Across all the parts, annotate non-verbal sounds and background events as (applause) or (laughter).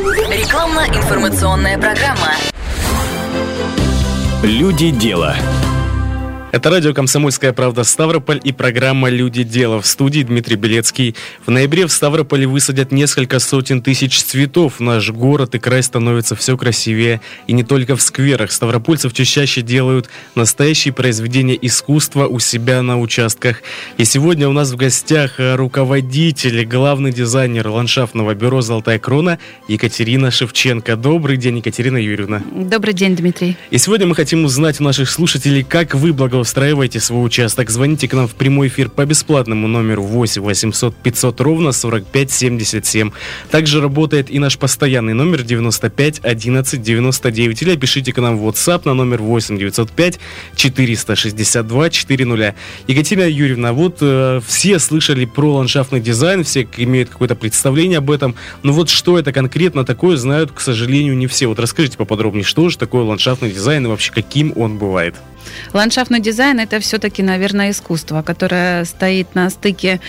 Рекламно-информационная программа. Люди дела. Это радио «Комсомольская правда» Ставрополь и программа «Люди. Дело» в студии Дмитрий Белецкий. В ноябре в Ставрополе высадят несколько сотен тысяч цветов. Наш город и край становятся все красивее. И не только в скверах. Ставропольцев чаще делают настоящие произведения искусства у себя на участках. И сегодня у нас в гостях руководитель, главный дизайнер ландшафтного бюро «Золотая крона» Екатерина Шевченко. Добрый день, Екатерина Юрьевна. Добрый день, Дмитрий. И сегодня мы хотим узнать у наших слушателей, как вы благо устраивайте свой участок. Звоните к нам в прямой эфир по бесплатному номеру 8 800 500 ровно 45 77. Также работает и наш постоянный номер 95 11 99. Или пишите к нам в WhatsApp на номер 8 905 462 400. Екатерина Юрьевна, вот э, все слышали про ландшафтный дизайн, все имеют какое-то представление об этом. Но вот что это конкретно такое, знают, к сожалению, не все. Вот расскажите поподробнее, что же такое ландшафтный дизайн и вообще каким он бывает? Ландшафтный дизайн – это все-таки, наверное, искусство, которое стоит на стыке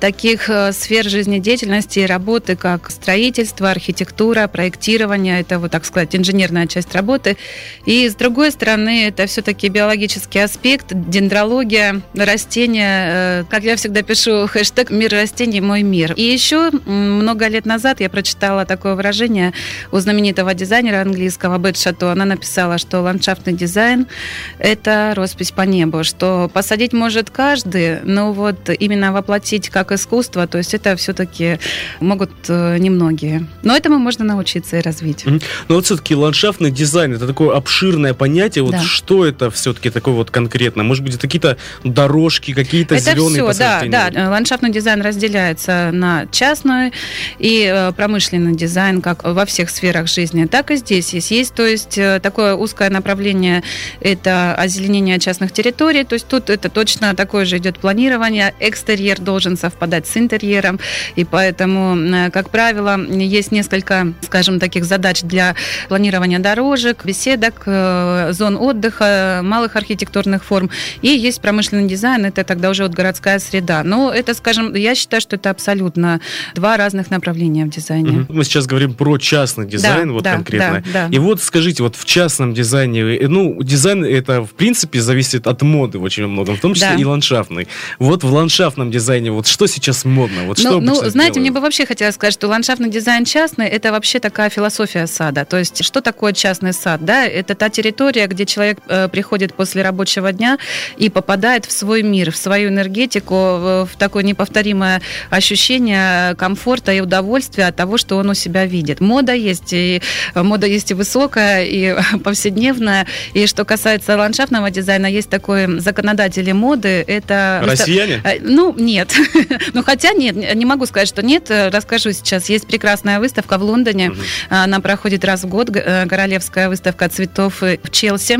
таких э, сфер жизнедеятельности и работы, как строительство, архитектура, проектирование. Это, вот так сказать, инженерная часть работы. И, с другой стороны, это все-таки биологический аспект, дендрология, растения. Э, как я всегда пишу, (laughs) хэштег «Мир растений – мой мир». И еще много лет назад я прочитала такое выражение у знаменитого дизайнера английского Бет Шато. Она написала, что ландшафтный дизайн – это это роспись по небу, что посадить может каждый, но вот именно воплотить как искусство, то есть это все-таки могут э, немногие. Но этому можно научиться и развить. Mm-hmm. Но вот все-таки ландшафтный дизайн, это такое обширное понятие. Вот да. что это все-таки такое вот конкретно? Может быть, это какие-то дорожки, какие-то это зеленые все, да, да. Ландшафтный дизайн разделяется на частный и э, промышленный дизайн, как во всех сферах жизни, так и здесь есть. Есть, то есть э, такое узкое направление, это озеленения частных территорий. То есть тут это точно такое же идет планирование. Экстерьер должен совпадать с интерьером. И поэтому, э, как правило, есть несколько, скажем, таких задач для планирования дорожек, беседок, э, зон отдыха, малых архитектурных форм. И есть промышленный дизайн, это тогда уже вот городская среда. Но это, скажем, я считаю, что это абсолютно два разных направления в дизайне. Мы сейчас говорим про частный дизайн, да, вот да, конкретно. Да, да. И вот скажите, вот в частном дизайне, э, ну, дизайн это в принципе, зависит от моды в очень многом, в том числе да. и ландшафтный. Вот в ландшафтном дизайне, вот что сейчас модно? Вот что ну, ну знаете, делают? мне бы вообще хотелось сказать, что ландшафтный дизайн частный – это вообще такая философия сада. То есть, что такое частный сад? Да, это та территория, где человек э, приходит после рабочего дня и попадает в свой мир, в свою энергетику, в, в такое неповторимое ощущение комфорта и удовольствия от того, что он у себя видит. Мода есть, и мода есть и высокая, и (laughs) повседневная. И что касается ландшафтного ландшафтного дизайна есть такой законодатели моды. Это россияне? Э, ну нет, (laughs) ну хотя нет, не могу сказать, что нет. Расскажу сейчас. Есть прекрасная выставка в Лондоне. Она проходит раз в год. Э, королевская выставка цветов в Челси.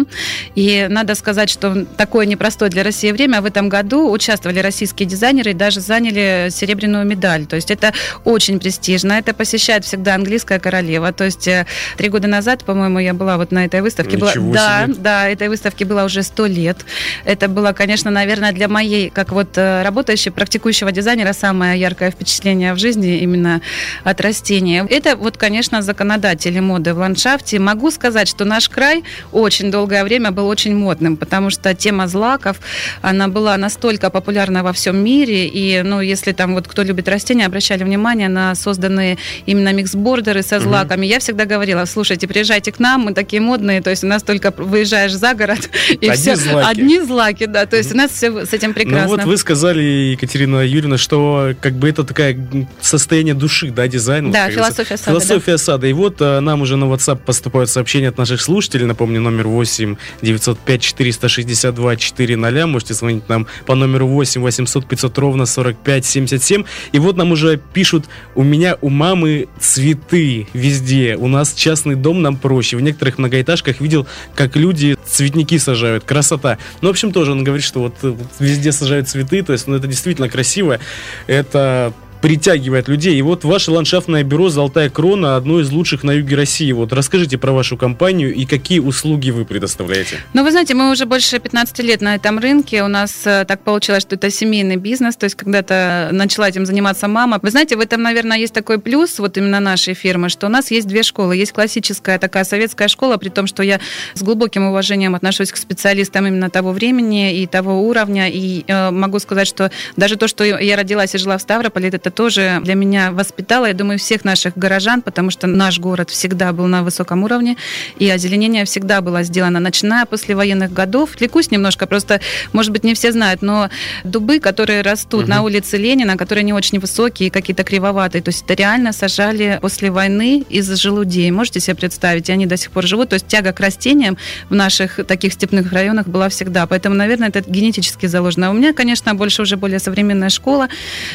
И надо сказать, что такое непростое для России время. В этом году участвовали российские дизайнеры и даже заняли серебряную медаль. То есть это очень престижно. Это посещает всегда английская королева. То есть э, три года назад, по-моему, я была вот на этой выставке. Ничего была... себе. Да, да, этой выставке было уже сто лет. Это было, конечно, наверное, для моей, как вот э, работающей, практикующего дизайнера, самое яркое впечатление в жизни именно от растения. Это вот, конечно, законодатели моды в ландшафте. Могу сказать, что наш край очень долгое время был очень модным, потому что тема злаков, она была настолько популярна во всем мире, и, ну, если там вот кто любит растения, обращали внимание на созданные именно миксбордеры со злаками. Угу. Я всегда говорила, слушайте, приезжайте к нам, мы такие модные, то есть у нас только выезжаешь за город, (laughs) и одни все, злаки. Одни злаки, да. То есть у нас все с этим прекрасно. Ну вот вы сказали, Екатерина Юрьевна, что как бы это такая состояние души, да, дизайн. Да, вот, философия сада. Философия да. сада. И вот а, нам уже на WhatsApp поступают сообщения от наших слушателей. Напомню, номер 8 905 462 400. Можете звонить нам по номеру 8 800 500 ровно 45 77. И вот нам уже пишут, у меня у мамы цветы везде. У нас частный дом, нам проще. В некоторых многоэтажках видел, как люди цветники сажают. Красота. Ну, в общем, тоже он говорит, что вот, вот везде сажают цветы, то есть, ну, это действительно красиво. Это притягивает людей. И вот ваше ландшафтное бюро «Золотая крона» одно из лучших на юге России. Вот расскажите про вашу компанию и какие услуги вы предоставляете. Ну, вы знаете, мы уже больше 15 лет на этом рынке. У нас э, так получилось, что это семейный бизнес. То есть когда-то начала этим заниматься мама. Вы знаете, в этом, наверное, есть такой плюс вот именно нашей фирмы, что у нас есть две школы. Есть классическая такая советская школа, при том, что я с глубоким уважением отношусь к специалистам именно того времени и того уровня. И э, могу сказать, что даже то, что я родилась и жила в Ставрополе, это тоже для меня воспитало, я думаю, всех наших горожан, потому что наш город всегда был на высоком уровне, и озеленение всегда было сделано, начиная после военных годов. Отвлекусь немножко, просто, может быть, не все знают, но дубы, которые растут угу. на улице Ленина, которые не очень высокие, какие-то кривоватые, то есть это реально сажали после войны из желудей. Можете себе представить? И они до сих пор живут. То есть тяга к растениям в наших таких степных районах была всегда. Поэтому, наверное, это генетически заложено. А у меня, конечно, больше уже более современная школа.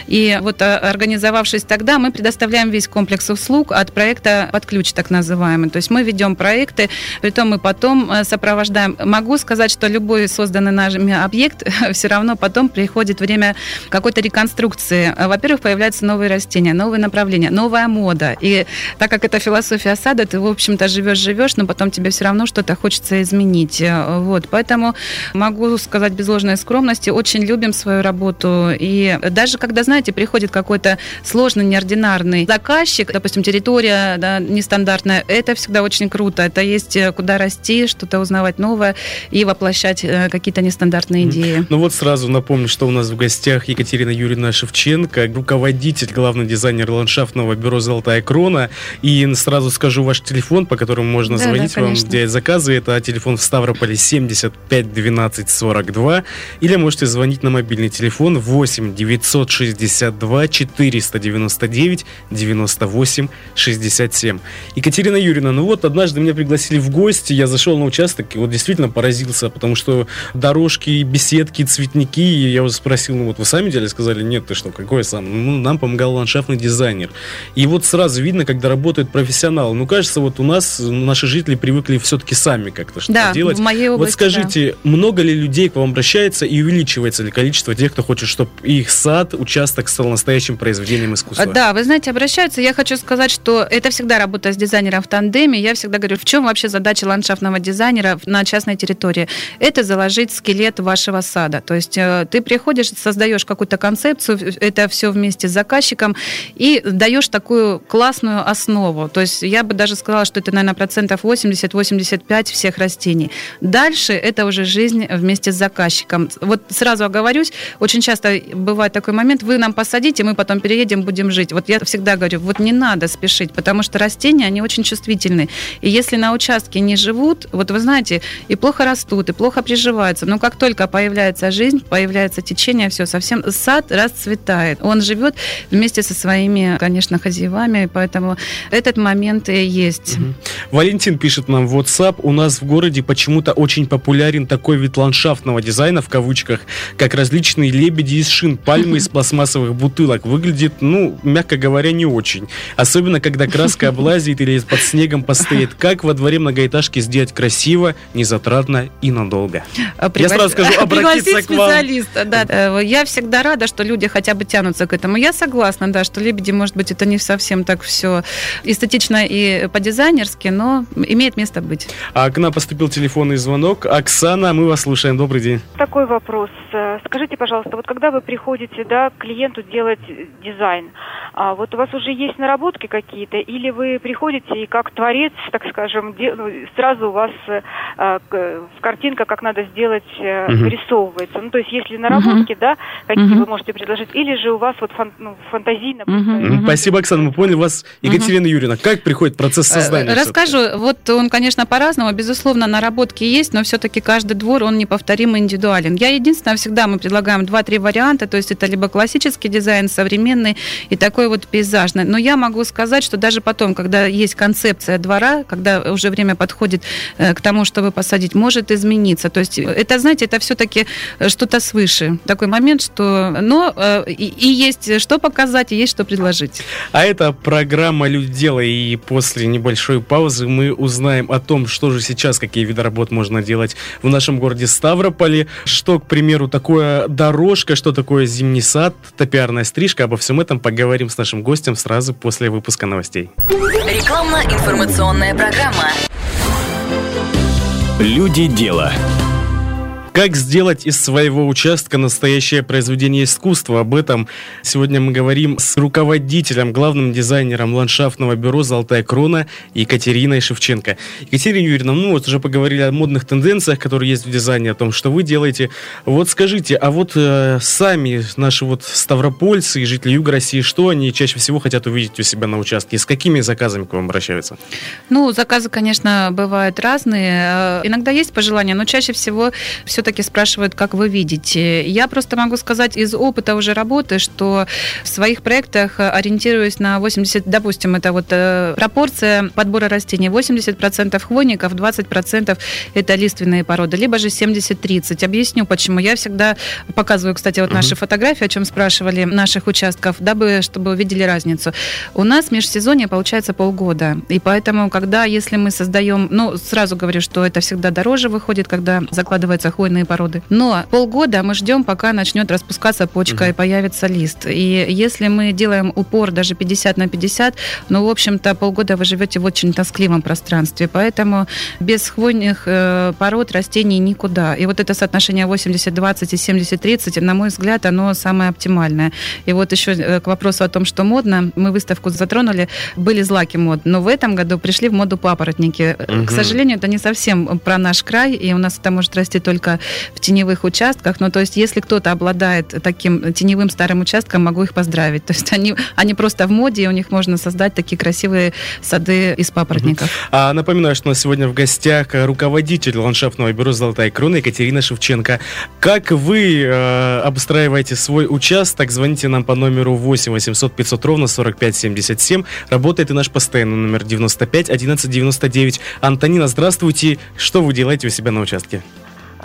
И вот а, организовавшись тогда, мы предоставляем весь комплекс услуг от проекта под ключ, так называемый. То есть мы ведем проекты, притом мы потом э, сопровождаем. Могу сказать, что любой созданный нами объект (laughs) все равно потом приходит время какой-то реконструкции. Во-первых, появляются новые растения, новые направления, новая мода. И так как это философия сада, ты, в общем-то, живешь-живешь, но потом тебе все равно что-то хочется изменить. Вот. Поэтому могу сказать без ложной скромности, очень любим свою работу. И даже когда, знаете, приходит какой-то сложный, неординарный заказчик, допустим, территория да, нестандартная, это всегда очень круто. Это есть э, куда расти, что-то узнавать новое и воплощать э, какие-то нестандартные идеи. Ну вот сразу напомню, что у нас в гостях Екатерина Юрьевна Шевченко, руководитель, главный дизайнер ландшафтного бюро «Золотая крона». И сразу скажу ваш телефон, по которому можно да, звонить да, вам, делать заказы. Это телефон в Ставрополе 75 12 42. Или можете звонить на мобильный телефон 8 962 499 98 67. Екатерина Юрьевна, ну вот однажды меня пригласили в гости, я зашел на участок и вот действительно поразился, потому что дорожки, беседки, цветники, и я вот спросил, ну вот вы сами делали? Сказали, нет, ты что, какой сам? Ну, нам помогал ландшафтный дизайнер. И вот сразу видно, когда работает профессионал. Ну, кажется, вот у нас наши жители привыкли все-таки сами как-то что-то да, делать. в моей области, Вот скажите, да. много ли людей к вам обращается и увеличивается ли количество тех, кто хочет, чтобы их сад, участок стал настоящим произведением искусства? Да, вы знаете, обращаются. Я хочу сказать, что это всегда работа с дизайнером в тандеме. Я всегда говорю, в чем вообще задача ландшафтного дизайнера на частной территории? Это заложить скелет вашего сада. То есть э, ты приходишь, создаешь какую-то концепцию, это все вместе с заказчиком, и даешь такую классную основу. То есть я бы даже сказала, что это, наверное, процентов 80-85 всех растений. Дальше это уже жизнь вместе с заказчиком. Вот сразу оговорюсь, очень часто бывает такой момент, вы нам посадите, мы потом переедем, будем жить. Вот я всегда говорю, вот не надо спешить, потому что растения, они очень чувствительны. И если на участке не живут, вот вы знаете, и плохо растут, и плохо приживаются, но как только появляется жизнь, появляется течение, все, совсем сад расцветает. Он живет вместе со своими, конечно, хозяевами, поэтому этот момент и есть. Угу. Валентин пишет нам в WhatsApp, у нас в городе почему-то очень популярен такой вид ландшафтного дизайна, в кавычках, как различные лебеди из шин, пальмы (laughs) из пластмассовых бутылок. Выглядит, ну, мягко говоря, не очень. Особенно, когда краска облазит или под снегом постоит. Как во дворе многоэтажки сделать красиво, незатратно и надолго? А, Я сразу скажу, обратиться к вам. специалиста, да. Э, я всегда рада, что люди хотя бы тянутся к этому. Я согласна, да, что лебеди, может быть, это не совсем так все эстетично и по-дизайнерски, но имеет место быть. А к нам поступил телефонный звонок. Оксана, мы вас слушаем. Добрый день. Такой вопрос. Э, скажите, пожалуйста, вот когда вы приходите да, к клиенту делать дизайн, а вот у вас уже есть наработки какие-то, или вы приходите и как творец, так скажем, де, ну, сразу у вас э, картинка, как надо сделать, э, угу. вырисовывается. Ну, то есть, если наработки, угу. да, какие угу. вы можете предложить, или же у вас вот фан, ну, фантазийно. Угу. Спасибо, Оксана, мы поняли вас. Екатерина угу. Юрьевна, как приходит процесс э, создания? Расскажу. Вот он, конечно, по-разному. Безусловно, наработки есть, но все-таки каждый двор, он неповторим и индивидуален. Я единственное, всегда мы предлагаем 2-3 варианта, то есть это либо классический дизайн, современный и такой вот пейзажный. Но я могу сказать, что даже потом, когда есть концепция двора, когда уже время подходит э, к тому, чтобы посадить, может измениться. То есть это, знаете, это все-таки что-то свыше. Такой момент, что... Но э, и, и есть что показать, и есть что предложить. А это программа «Люди дела», и после небольшой паузы мы узнаем о том, что же сейчас, какие виды работ можно делать в нашем городе Ставрополе, что, к примеру, такое дорожка, что такое зимний сад, топиарная стрижка, недвижка. Обо всем этом поговорим с нашим гостем сразу после выпуска новостей. Рекламно-информационная программа. Люди дела. Как сделать из своего участка настоящее произведение искусства? Об этом сегодня мы говорим с руководителем, главным дизайнером ландшафтного бюро «Золотая крона» Екатериной Шевченко. Екатерина Юрьевна, ну вот уже поговорили о модных тенденциях, которые есть в дизайне, о том, что вы делаете. Вот скажите, а вот э, сами наши вот ставропольцы и жители Юга России, что они чаще всего хотят увидеть у себя на участке? С какими заказами к вам обращаются? Ну, заказы, конечно, бывают разные. Э, иногда есть пожелания, но чаще всего все все-таки спрашивают, как вы видите. Я просто могу сказать из опыта уже работы, что в своих проектах ориентируюсь на 80, допустим, это вот э, пропорция подбора растений. 80% хвойников, 20% это лиственные породы, либо же 70-30. Объясню, почему. Я всегда показываю, кстати, вот наши фотографии, о чем спрашивали, наших участков, дабы, чтобы увидели разницу. У нас межсезонье получается полгода. И поэтому, когда, если мы создаем, ну, сразу говорю, что это всегда дороже выходит, когда закладывается хвойный хвойные породы. Но полгода мы ждем, пока начнет распускаться почка угу. и появится лист. И если мы делаем упор даже 50 на 50, ну, в общем-то, полгода вы живете в очень тоскливом пространстве. Поэтому без хвойных э, пород растений никуда. И вот это соотношение 80-20 и 70-30, на мой взгляд, оно самое оптимальное. И вот еще э, к вопросу о том, что модно, мы выставку затронули, были злаки мод, но в этом году пришли в моду папоротники. Угу. К сожалению, это не совсем про наш край, и у нас это может расти только в теневых участках. Ну, то есть, если кто-то обладает таким теневым старым участком, могу их поздравить. (laughs) То есть, они, они просто в моде, и у них можно создать такие красивые сады из папоротников. А напоминаю, что у нас сегодня в гостях руководитель ландшафтного бюро «Золотая крона» Екатерина Шевченко. Как вы э, обустраиваете свой участок? Звоните нам по номеру 8 800 500 ровно 45 77. Работает и наш постоянный номер 95 11 99. Антонина, здравствуйте. Что вы делаете у себя на участке?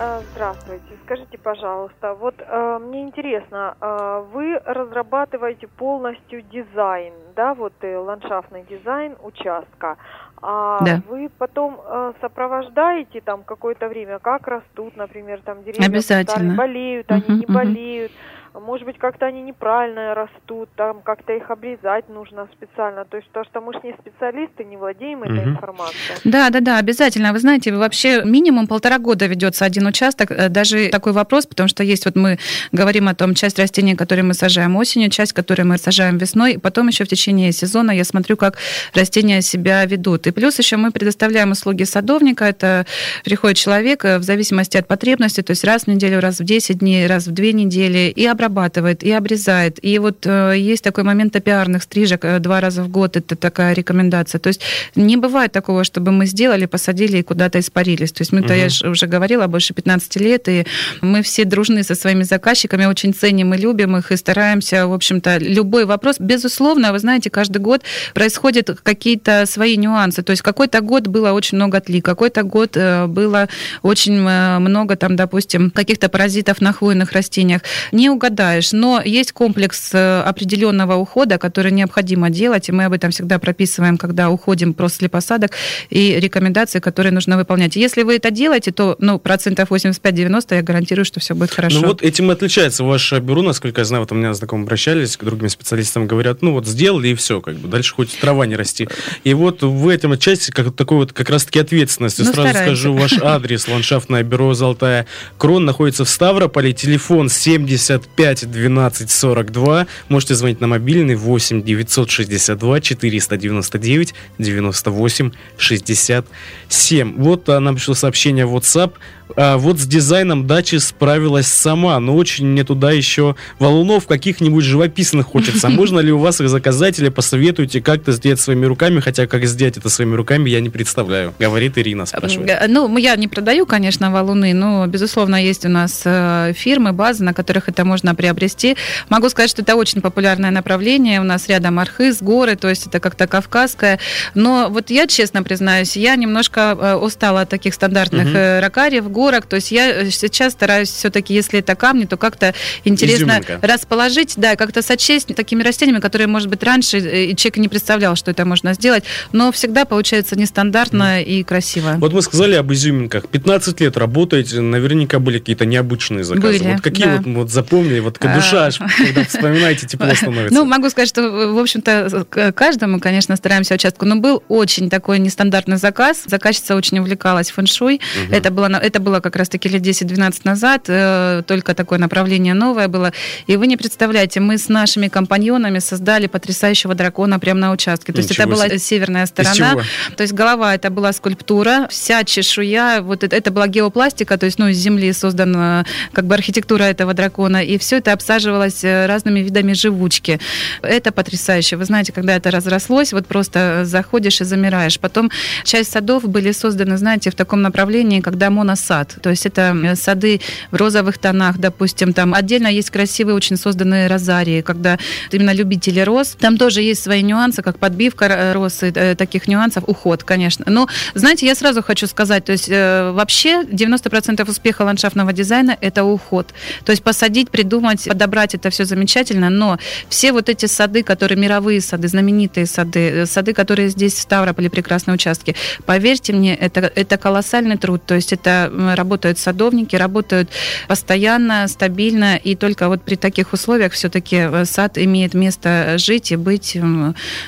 А, здравствуйте. Скажите, пожалуйста, вот э, мне интересно, э, вы разрабатываете полностью дизайн, да, вот э, ландшафтный дизайн участка, а да. вы потом э, сопровождаете там какое-то время, как растут, например, там деревья, Обязательно. болеют, они uh-huh, не болеют. Uh-huh может быть, как-то они неправильно растут, там как-то их обрезать нужно специально. То есть то, что мы же не специалисты, не владеем этой угу. информацией. Да, да, да, обязательно. Вы знаете, вообще минимум полтора года ведется один участок. Э, даже такой вопрос, потому что есть вот мы говорим о том, часть растений, которые мы сажаем осенью, часть, которые мы сажаем весной, потом еще в течение сезона я смотрю, как растения себя ведут. И плюс еще мы предоставляем услуги садовника. Это приходит человек э, в зависимости от потребности, то есть раз в неделю, раз в 10 дней, раз в две недели, и обрабатывает обрабатывает и обрезает. И вот э, есть такой момент опиарных стрижек э, два раза в год, это такая рекомендация. То есть не бывает такого, чтобы мы сделали, посадили и куда-то испарились. То есть мы-то, угу. я уже говорила, больше 15 лет, и мы все дружны со своими заказчиками, очень ценим и любим их, и стараемся, в общем-то, любой вопрос, безусловно, вы знаете, каждый год происходят какие-то свои нюансы. То есть какой-то год было очень много тли, какой-то год э, было очень много, там, допустим, каких-то паразитов на хвойных растениях. Не угадать угадаешь, но есть комплекс э, определенного ухода, который необходимо делать, и мы об этом всегда прописываем, когда уходим после посадок, и рекомендации, которые нужно выполнять. Если вы это делаете, то ну, процентов 85-90 я гарантирую, что все будет хорошо. Ну вот этим и отличается ваше бюро, насколько я знаю, вот у меня знакомые обращались к другим специалистам, говорят, ну вот сделали и все, как бы дальше хоть трава не расти. И вот в этом части как такой вот как раз-таки ответственности. Ну, Сразу стараемся. скажу, ваш адрес, (laughs) ландшафтное бюро «Золотая крон» находится в Ставрополе, телефон 75 5 12 42. Можете звонить на мобильный 8 962 499 98 67. Вот нам пришло сообщение в WhatsApp. А вот с дизайном дачи справилась сама, но очень мне туда еще валунов каких-нибудь живописных хочется. (laughs) Можно ли у вас их заказать или посоветуете как-то сделать своими руками, хотя как сделать это своими руками я не представляю, говорит Ирина, спрашивает. Ну, я не продаю, конечно, валуны, но, безусловно, есть у нас э, фирмы, базы, на которых это можно приобрести. Могу сказать, что это очень популярное направление, у нас рядом Архыз, горы, то есть это как-то кавказское, но вот я, честно признаюсь, я немножко э, устала от таких стандартных угу. ракариев, горок. То есть я э, сейчас стараюсь все-таки, если это камни, то как-то интересно Изюминка. расположить, да, как-то сочесть такими растениями, которые, может быть, раньше э, человек не представлял, что это можно сделать, но всегда получается нестандартно mm. и красиво. Вот мы сказали об изюминках. 15 лет работаете, наверняка были какие-то необычные заказы. Были, вот какие да. вот, вот запомнили ли? Вот душа, аж, когда вспоминаете, тепло (laughs) становится. Ну, могу сказать, что, в общем-то, каждому, конечно, стараемся участку, но был очень такой нестандартный заказ. Заказчица очень увлекалась фэншуй. Угу. Это, было, это было как раз-таки лет 10-12 назад, э, только такое направление новое было. И вы не представляете, мы с нашими компаньонами создали потрясающего дракона прямо на участке. То есть это была северная сторона. То есть голова это была скульптура, вся чешуя, вот это, это была геопластика, то есть ну, из земли создана как бы архитектура этого дракона, и все это обсаживалось э, разными видами живучки. Это потрясающе. Вы знаете, когда это разрослось, вот просто заходишь и замираешь. Потом часть садов были созданы, знаете, в таком направлении, когда моносад. То есть это э, сады в розовых тонах, допустим, там отдельно есть красивые, очень созданные розарии, когда именно любители роз. Там тоже есть свои нюансы, как подбивка роз, э, таких нюансов, уход, конечно. Но, знаете, я сразу хочу сказать, то есть вообще 90% успеха ландшафтного дизайна – это уход. То есть посадить, придумать, подобрать – это все замечательно, но все вот эти сады, которые мировые сады, знаменитые сады, э, сады, которые здесь в Ставрополе, прекрасные участки, поверьте мне, это, это колоссальный труд. То есть это работают садовники, работают постоянно, стабильно, и только вот при таких условиях все-таки э, сад имеет место жить и быть.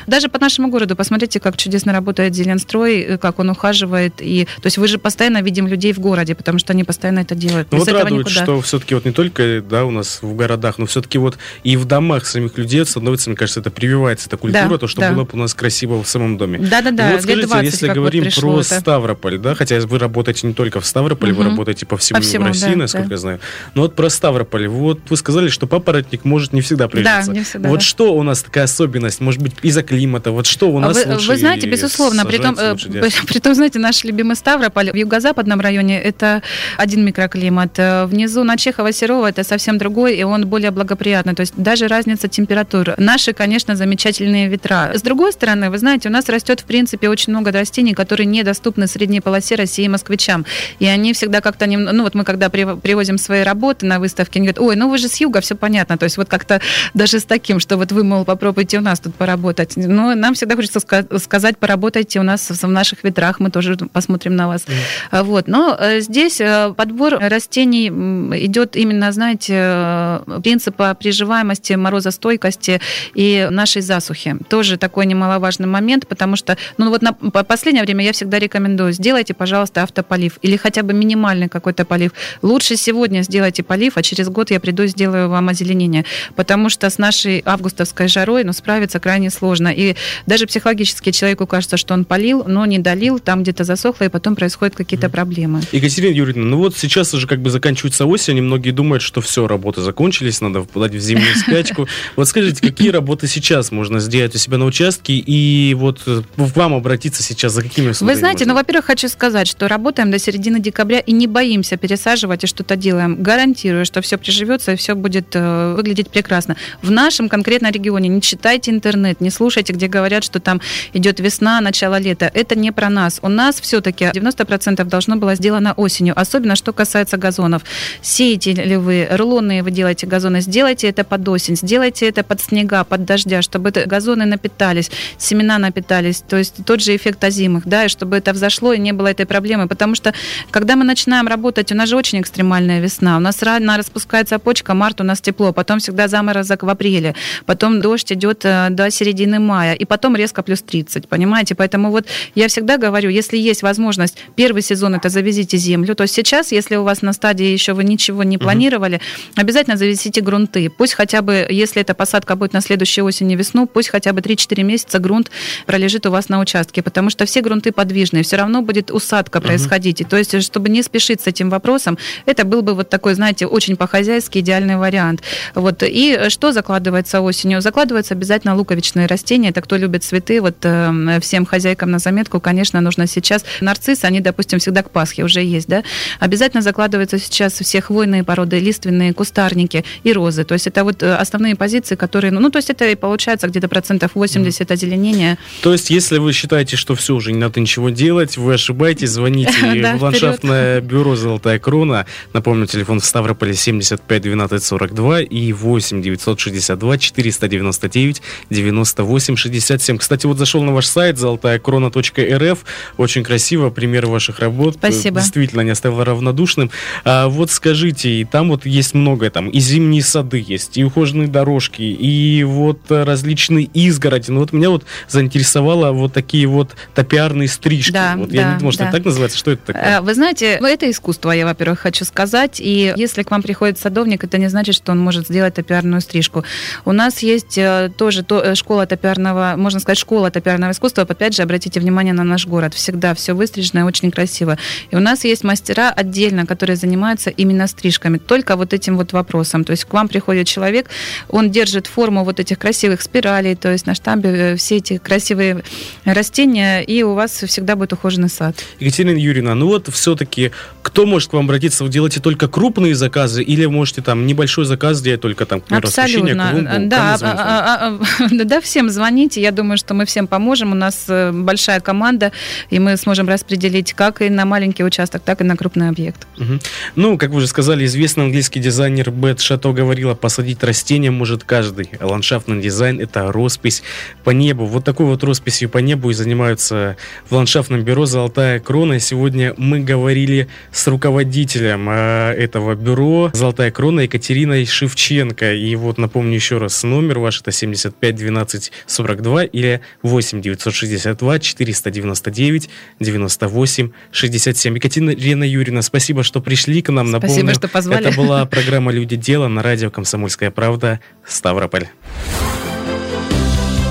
Даже по нашему городу, посмотрите, как чудесно работает Зеленстрой, э, как он ухаживает. И, то есть вы же постоянно видим людей в городе, потому что они постоянно это делают. Ну, вот радует, никуда. что все-таки вот не только да, у нас в городах, но все-таки вот и в домах самих людей становится, мне кажется, это прививается, эта культура, да, то, что да. было бы у нас красиво в самом доме. Да-да-да. Ну, вот скажите, 20, если говорим вот про это. Ставрополь, да, хотя вы работаете не только в Ставрополе, угу. вы работаете по всему, по всему России, да, насколько да. я знаю. Но вот про Ставрополь, вот вы сказали, что папоротник может не всегда прижиться. Да, не всегда. Вот да. что у нас такая особенность, может быть, из-за климата, вот что у нас вы, лучше Вы знаете, безусловно, при том, э, (laughs) при том, знаете, наш любимый Ставрополь в юго-западном районе это один микроклимат. Э, внизу на Чехова-Серова это совсем другой, и он более благоприятный. То есть даже разница температур. Наши, конечно, замечательные ветра. С другой стороны, вы знаете, у нас растет, в принципе, очень много растений, которые недоступны средней полосе России и москвичам. И они всегда как-то... Ну вот мы когда привозим свои работы на выставке, они говорят, ой, ну вы же с юга, все понятно. То есть вот как-то даже с таким, что вот вы, мол, попробуйте у нас тут поработать. Но нам всегда хочется сказать, поработайте у нас в наших ветрах, мы тоже посмотрим на вас. Mm. Вот. Но э, здесь э, подбор растений идет именно, знаете, э, принципа приживаемости, морозостойкости и нашей засухи. Тоже такой немаловажный момент, потому что, ну вот на последнее время я всегда рекомендую, сделайте, пожалуйста, автополив или хотя бы минимальный какой-то полив. Лучше сегодня сделайте полив, а через год я приду и сделаю вам озеленение, потому что с нашей августовской жарой, ну, справиться крайне сложно. И даже психологически человеку кажется, что он полил, но не долил, там где-то засохло, и потом происходят какие-то проблемы. Екатерина Юрьевна, ну вот сейчас уже как бы заканчивается осень, и многие думают, что все, работы закончились, надо впадать в зимнюю спячку. Вот скажите, какие работы сейчас можно сделать у себя на участке, и вот к вам обратиться сейчас за какими условиями? Вы знаете, можно? ну, во-первых, хочу сказать, что работаем до середины декабря и не боимся пересаживать и что-то делаем. Гарантирую, что все приживется и все будет э, выглядеть прекрасно. В нашем конкретно регионе не читайте интернет, не слушайте, где говорят, что там идет весна, начало лета. Это не про нас. У нас все-таки 90% должно было сделано осенью, особенно что касается газонов. Сеете ли вы, рулонные вы делаете газоны, сделайте это под осень, сделайте это под снега, под дождя, чтобы газоны напитались, семена напитались, то есть тот же эффект озимых, да, и чтобы это взошло и не было этой проблемы, потому что когда мы начинаем работать, у нас же очень экстремальная весна, у нас рано распускается почка, март у нас тепло, потом всегда заморозок в апреле, потом дождь идет э, до середины мая, и потом резко плюс 30, понимаете, поэтому вот я всегда говорю, если есть возможность, первый сезон это завезите землю, то сейчас, если у вас на стадии еще вы ничего не планировали, угу. обязательно завезите грунты, пусть хотя бы, если эта посадка будет на следующей осени весну, пусть хотя бы 3-4 месяца грунт пролежит у вас на участке, потому что все грунты подвижные, все равно будет усадка происходить. И то есть, чтобы не спешить с этим вопросом, это был бы вот такой, знаете, очень по-хозяйски идеальный вариант. Вот. И что закладывается осенью? Закладываются обязательно луковичные растения. Это кто любит цветы, вот э, всем хозяйкам на заметку, конечно, нужно сейчас. Нарциссы, они, допустим, всегда к Пасхе уже есть, да? Обязательно закладываются сейчас все хвойные породы, лиственные, кустарники и розы. То есть это вот э, основные позиции, которые, ну, то есть это и получается где-то процентов 80 mm. озеленения. То есть если вы считаете, что все уже не надо ничего делать, вы ошибаетесь, звоните (laughs) в ландшафтное бюро «Золотая крона». Напомню, телефон в Ставрополе 75 12 42 и 8 962 499 98 67. Кстати, вот зашел на ваш сайт золотая-крона.рф. Очень красиво, пример ваших работ. Спасибо. Действительно, не оставил равнодушным. А вот скажите, и там вот есть много этапов там и зимние сады есть, и ухоженные дорожки, и вот различные изгороди. Ну вот меня вот заинтересовало вот такие вот топиарные стрижки. Да, вот, да, я не, может, да. это так называется? Что это такое? Э, Вы знаете, ну, это искусство, я, во-первых, хочу сказать. И если к вам приходит садовник, это не значит, что он может сделать топиарную стрижку. У нас есть э, тоже то, э, школа топиарного, можно сказать, школа топиарного искусства. Опять же, обратите внимание на наш город. Всегда все выстрижено и очень красиво. И у нас есть мастера отдельно, которые занимаются именно стрижками. Только вот этим вот вопросом. То есть к вам приходит человек, он держит форму вот этих красивых спиралей, то есть на штамбе э, все эти красивые растения, и у вас всегда будет ухоженный сад. Екатерина Юрьевна, ну вот все-таки кто может к вам обратиться? Вы делаете только крупные заказы или можете там небольшой заказ сделать только там, например, Абсолютно. клумбу? Да, вам? а- а- а- (laughs) да, всем звоните. Я думаю, что мы всем поможем. У нас э, большая команда, и мы сможем распределить как и на маленький участок, так и на крупный объект. Мгм. Ну, как вы уже сказали, известный английский дизайнер Бет Шато говорила, посадить растения может каждый. А ландшафтный дизайн – это роспись по небу. Вот такой вот росписью по небу и занимаются в ландшафтном бюро «Золотая крона». Сегодня мы говорили с руководителем э, этого бюро «Золотая крона» Екатериной Шевченко. И вот напомню еще раз, номер ваш – это 75 12 42 или 8 962 499 98 67. Екатерина Юрьевна, спасибо, что пришли к нам. Спасибо, Напомню, что позвали. Это была (laughs) программа «Люди дела» на радио «Комсомольская правда» Ставрополь.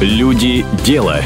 Люди дела.